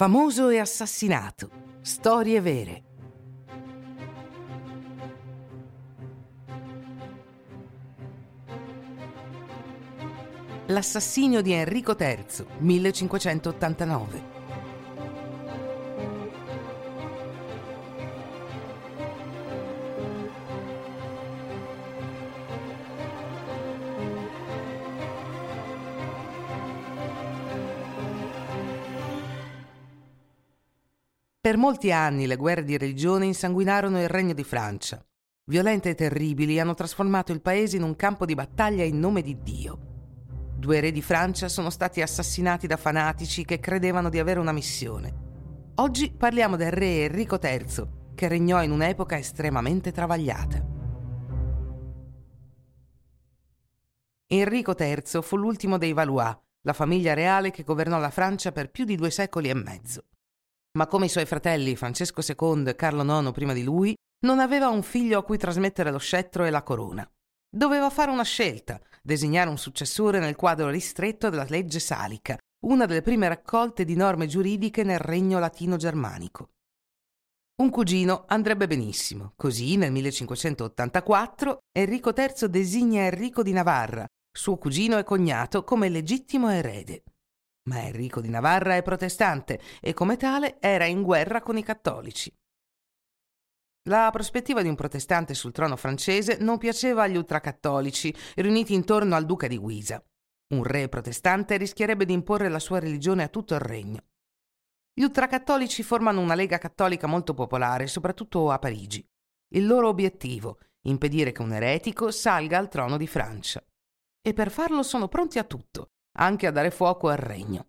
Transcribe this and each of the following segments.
Famoso e assassinato. Storie vere. L'assassinio di Enrico III, 1589. Per molti anni le guerre di religione insanguinarono il regno di Francia. Violente e terribili hanno trasformato il paese in un campo di battaglia in nome di Dio. Due re di Francia sono stati assassinati da fanatici che credevano di avere una missione. Oggi parliamo del re Enrico III, che regnò in un'epoca estremamente travagliata. Enrico III fu l'ultimo dei Valois, la famiglia reale che governò la Francia per più di due secoli e mezzo ma come i suoi fratelli Francesco II e Carlo IX prima di lui, non aveva un figlio a cui trasmettere lo scettro e la corona. Doveva fare una scelta, designare un successore nel quadro ristretto della legge salica, una delle prime raccolte di norme giuridiche nel regno latino-germanico. Un cugino andrebbe benissimo, così nel 1584 Enrico III designa Enrico di Navarra, suo cugino e cognato, come legittimo erede. Ma Enrico di Navarra è protestante e come tale era in guerra con i cattolici. La prospettiva di un protestante sul trono francese non piaceva agli ultracattolici riuniti intorno al duca di Guisa. Un re protestante rischierebbe di imporre la sua religione a tutto il regno. Gli ultracattolici formano una lega cattolica molto popolare, soprattutto a Parigi. Il loro obiettivo, impedire che un eretico salga al trono di Francia. E per farlo sono pronti a tutto, anche a dare fuoco al regno.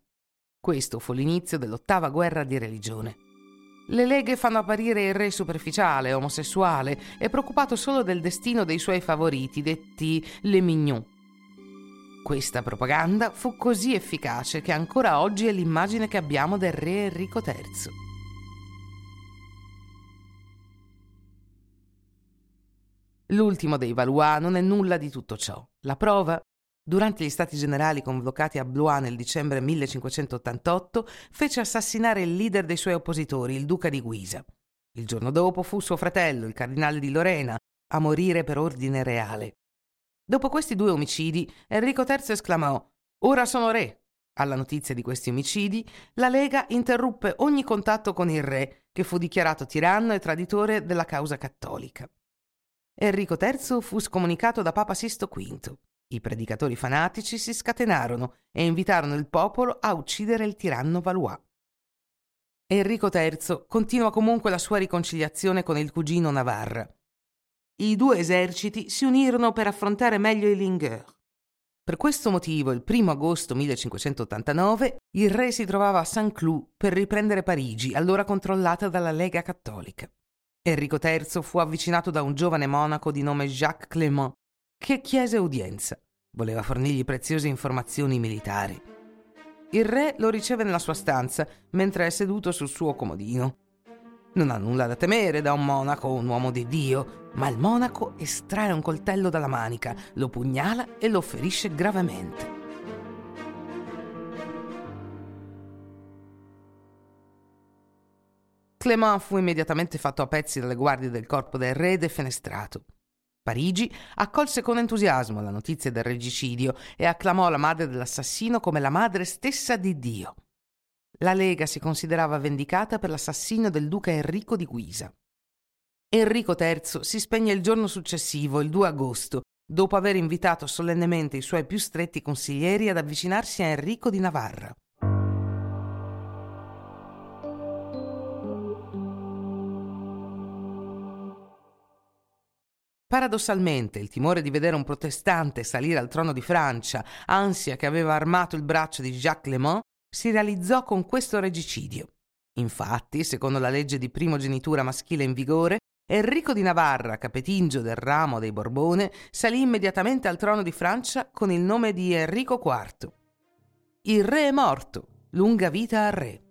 Questo fu l'inizio dell'ottava guerra di religione. Le leghe fanno apparire il re superficiale, omosessuale e preoccupato solo del destino dei suoi favoriti, detti le Mignon. Questa propaganda fu così efficace che ancora oggi è l'immagine che abbiamo del re Enrico III. L'ultimo dei Valois non è nulla di tutto ciò. La prova Durante gli stati generali convocati a Blois nel dicembre 1588, fece assassinare il leader dei suoi oppositori, il duca di Guisa. Il giorno dopo fu suo fratello, il cardinale di Lorena, a morire per ordine reale. Dopo questi due omicidi, Enrico III esclamò Ora sono re. Alla notizia di questi omicidi, la Lega interruppe ogni contatto con il re, che fu dichiarato tiranno e traditore della causa cattolica. Enrico III fu scomunicato da Papa Sisto V. I predicatori fanatici si scatenarono e invitarono il popolo a uccidere il tiranno Valois. Enrico III continua comunque la sua riconciliazione con il cugino Navarra. I due eserciti si unirono per affrontare meglio i Lingueur. Per questo motivo, il 1 agosto 1589, il re si trovava a Saint-Cloud per riprendere Parigi, allora controllata dalla Lega Cattolica. Enrico III fu avvicinato da un giovane monaco di nome Jacques Clément, che chiese udienza. Voleva fornirgli preziose informazioni militari. Il re lo riceve nella sua stanza mentre è seduto sul suo comodino. Non ha nulla da temere da un monaco un uomo di Dio, ma il monaco estrae un coltello dalla manica, lo pugnala e lo ferisce gravemente. Clément fu immediatamente fatto a pezzi dalle guardie del corpo del re e defenestrato. Parigi accolse con entusiasmo la notizia del regicidio e acclamò la madre dell'assassino come la madre stessa di Dio. La Lega si considerava vendicata per l'assassinio del duca Enrico di Guisa. Enrico III si spegne il giorno successivo, il 2 agosto, dopo aver invitato solennemente i suoi più stretti consiglieri ad avvicinarsi a Enrico di Navarra. Paradossalmente, il timore di vedere un protestante salire al trono di Francia, ansia che aveva armato il braccio di Jacques Lemont, si realizzò con questo regicidio. Infatti, secondo la legge di primogenitura maschile in vigore, Enrico di Navarra, capetingio del ramo dei Borbone, salì immediatamente al trono di Francia con il nome di Enrico IV. Il re è morto, lunga vita al re.